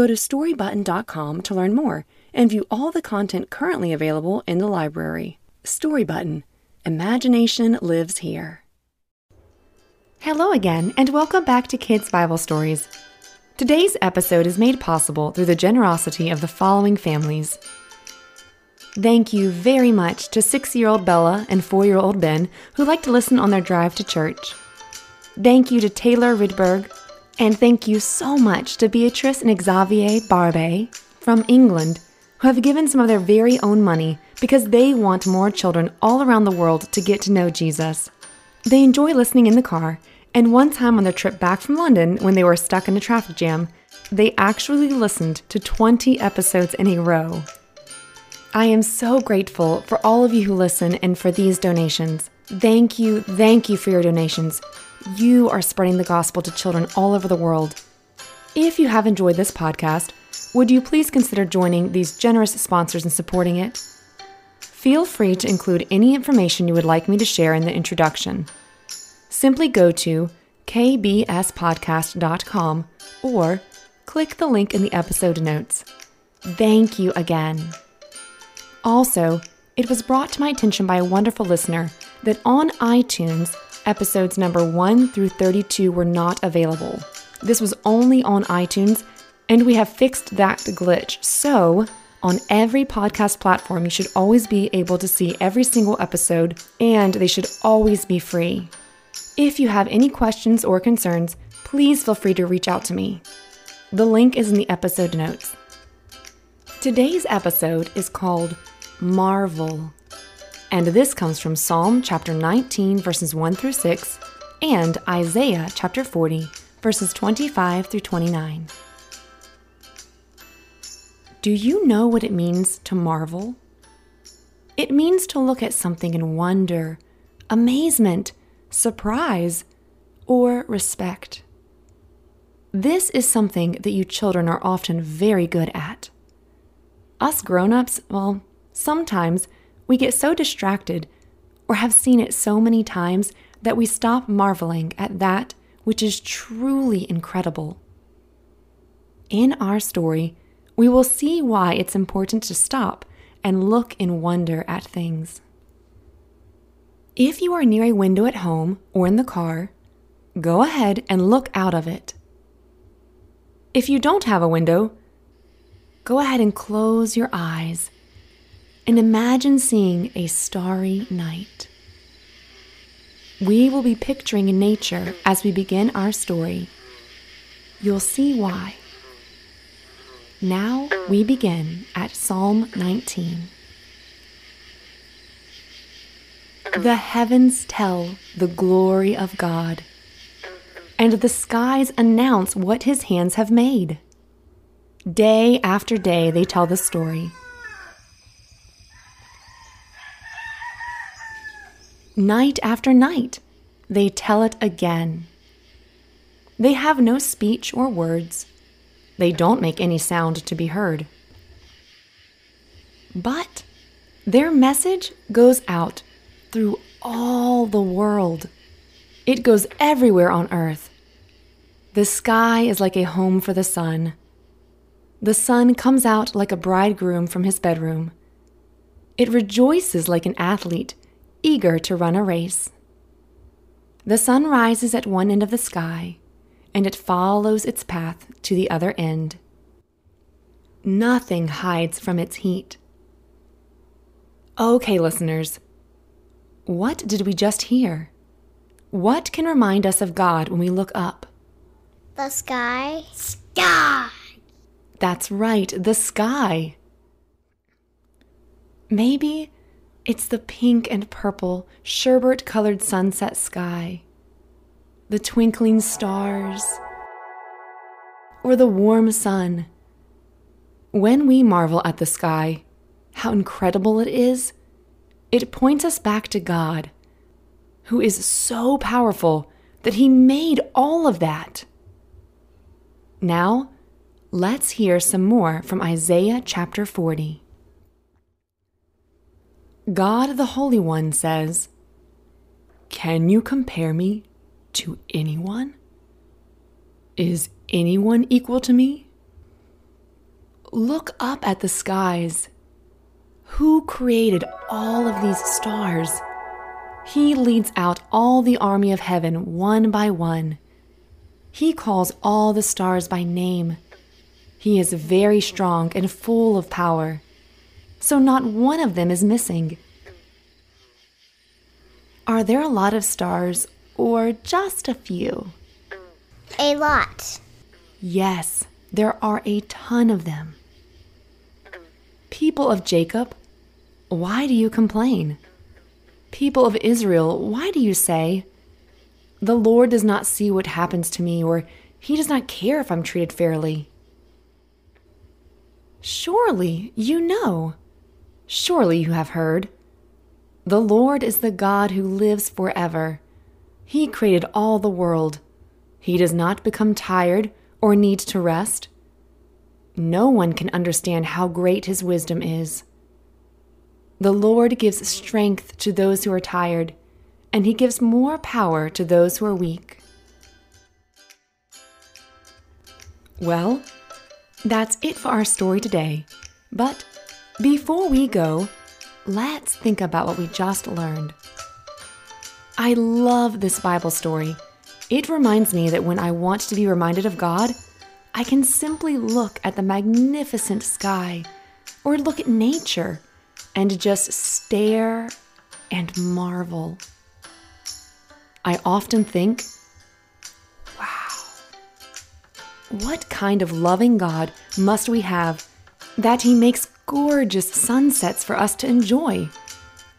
Go to storybutton.com to learn more and view all the content currently available in the library. Storybutton Imagination lives here. Hello again, and welcome back to Kids Bible Stories. Today's episode is made possible through the generosity of the following families. Thank you very much to six year old Bella and four year old Ben who like to listen on their drive to church. Thank you to Taylor Rydberg, and thank you so much to Beatrice and Xavier Barbe from England who have given some of their very own money because they want more children all around the world to get to know Jesus. They enjoy listening in the car, and one time on their trip back from London, when they were stuck in a traffic jam, they actually listened to 20 episodes in a row. I am so grateful for all of you who listen and for these donations. Thank you, thank you for your donations. You are spreading the gospel to children all over the world. If you have enjoyed this podcast, would you please consider joining these generous sponsors and supporting it? Feel free to include any information you would like me to share in the introduction. Simply go to kbspodcast.com or click the link in the episode notes. Thank you again. Also, it was brought to my attention by a wonderful listener that on iTunes, episodes number 1 through 32 were not available. This was only on iTunes, and we have fixed that glitch. So, on every podcast platform, you should always be able to see every single episode, and they should always be free. If you have any questions or concerns, please feel free to reach out to me. The link is in the episode notes. Today's episode is called Marvel, and this comes from Psalm chapter 19, verses 1 through 6, and Isaiah chapter 40, verses 25 through 29. Do you know what it means to marvel? It means to look at something in wonder, amazement, surprise, or respect. This is something that you children are often very good at. Us grown ups, well, sometimes we get so distracted or have seen it so many times that we stop marveling at that which is truly incredible. In our story, we will see why it's important to stop and look in wonder at things. If you are near a window at home or in the car, go ahead and look out of it. If you don't have a window, go ahead and close your eyes and imagine seeing a starry night. We will be picturing in nature as we begin our story. You'll see why. Now we begin at Psalm 19. The heavens tell the glory of God, and the skies announce what his hands have made. Day after day they tell the story. Night after night they tell it again. They have no speech or words they don't make any sound to be heard. But their message goes out through all the world. It goes everywhere on earth. The sky is like a home for the sun. The sun comes out like a bridegroom from his bedroom. It rejoices like an athlete, eager to run a race. The sun rises at one end of the sky and it follows its path to the other end. Nothing hides from its heat. Okay, listeners, what did we just hear? What can remind us of God when we look up? The sky. Sky! That's right, the sky. Maybe it's the pink and purple, sherbet colored sunset sky the twinkling stars, or the warm sun. When we marvel at the sky, how incredible it is, it points us back to God, who is so powerful that He made all of that. Now, let's hear some more from Isaiah chapter 40. God the Holy One says, Can you compare me to anyone? Is anyone equal to me? Look up at the skies. Who created all of these stars? He leads out all the army of heaven one by one. He calls all the stars by name. He is very strong and full of power, so not one of them is missing. Are there a lot of stars or just a few? A lot. Yes, there are a ton of them. People of Jacob, why do you complain? People of Israel, why do you say, The Lord does not see what happens to me, or He does not care if I'm treated fairly? Surely you know. Surely you have heard. The Lord is the God who lives forever. He created all the world. He does not become tired or need to rest. No one can understand how great his wisdom is. The Lord gives strength to those who are tired, and he gives more power to those who are weak. Well, that's it for our story today. But before we go, let's think about what we just learned. I love this Bible story. It reminds me that when I want to be reminded of God, I can simply look at the magnificent sky or look at nature and just stare and marvel. I often think, wow, what kind of loving God must we have that He makes gorgeous sunsets for us to enjoy,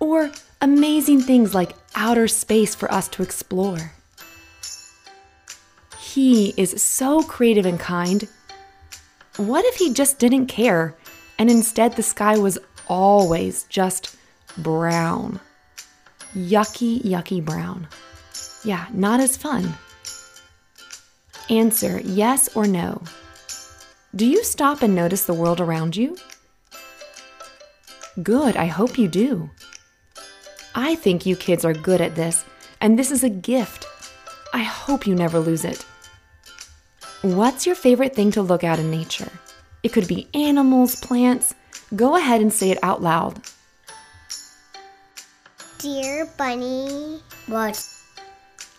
or amazing things like outer space for us to explore? He is so creative and kind. What if He just didn't care and instead the sky was always just brown? Yucky, yucky brown. Yeah, not as fun. Answer yes or no. Do you stop and notice the world around you? Good, I hope you do. I think you kids are good at this, and this is a gift. I hope you never lose it. What's your favorite thing to look at in nature? It could be animals, plants. Go ahead and say it out loud. Dear Bunny, what?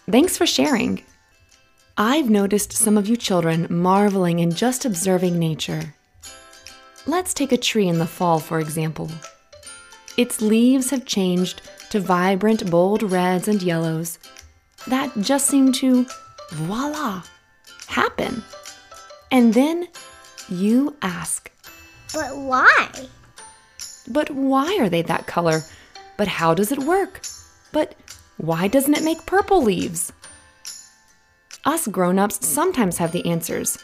Thanks for sharing. I've noticed some of you children marveling and just observing nature. Let's take a tree in the fall, for example. Its leaves have changed to vibrant, bold reds and yellows that just seem to, voila, happen. And then you ask, But why? But why are they that color? But how does it work? But why doesn't it make purple leaves? Us grown ups sometimes have the answers.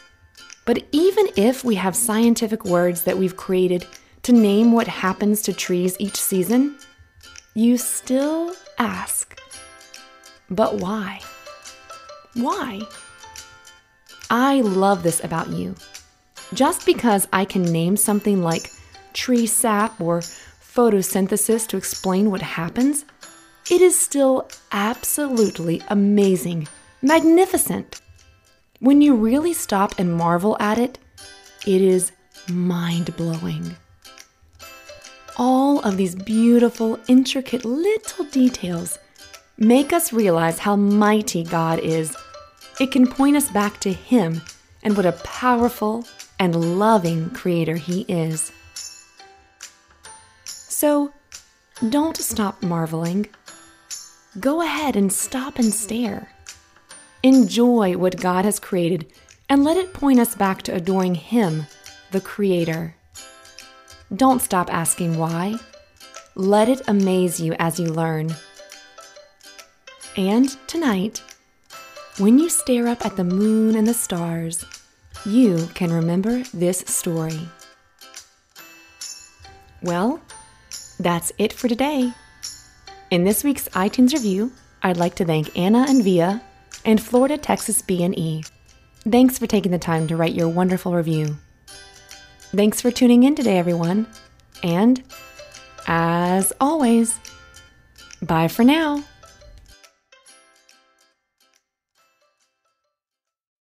But even if we have scientific words that we've created to name what happens to trees each season, you still ask, but why? Why? I love this about you. Just because I can name something like tree sap or photosynthesis to explain what happens, it is still absolutely amazing, magnificent. When you really stop and marvel at it, it is mind blowing. All of these beautiful, intricate little details make us realize how mighty God is. It can point us back to Him and what a powerful and loving Creator He is. So, don't stop marveling. Go ahead and stop and stare. Enjoy what God has created and let it point us back to adoring Him, the Creator. Don't stop asking why. Let it amaze you as you learn. And tonight, when you stare up at the moon and the stars, you can remember this story. Well, that's it for today. In this week's iTunes review, I'd like to thank Anna and Via and Florida Texas B&E. Thanks for taking the time to write your wonderful review. Thanks for tuning in today, everyone. And as always, bye for now.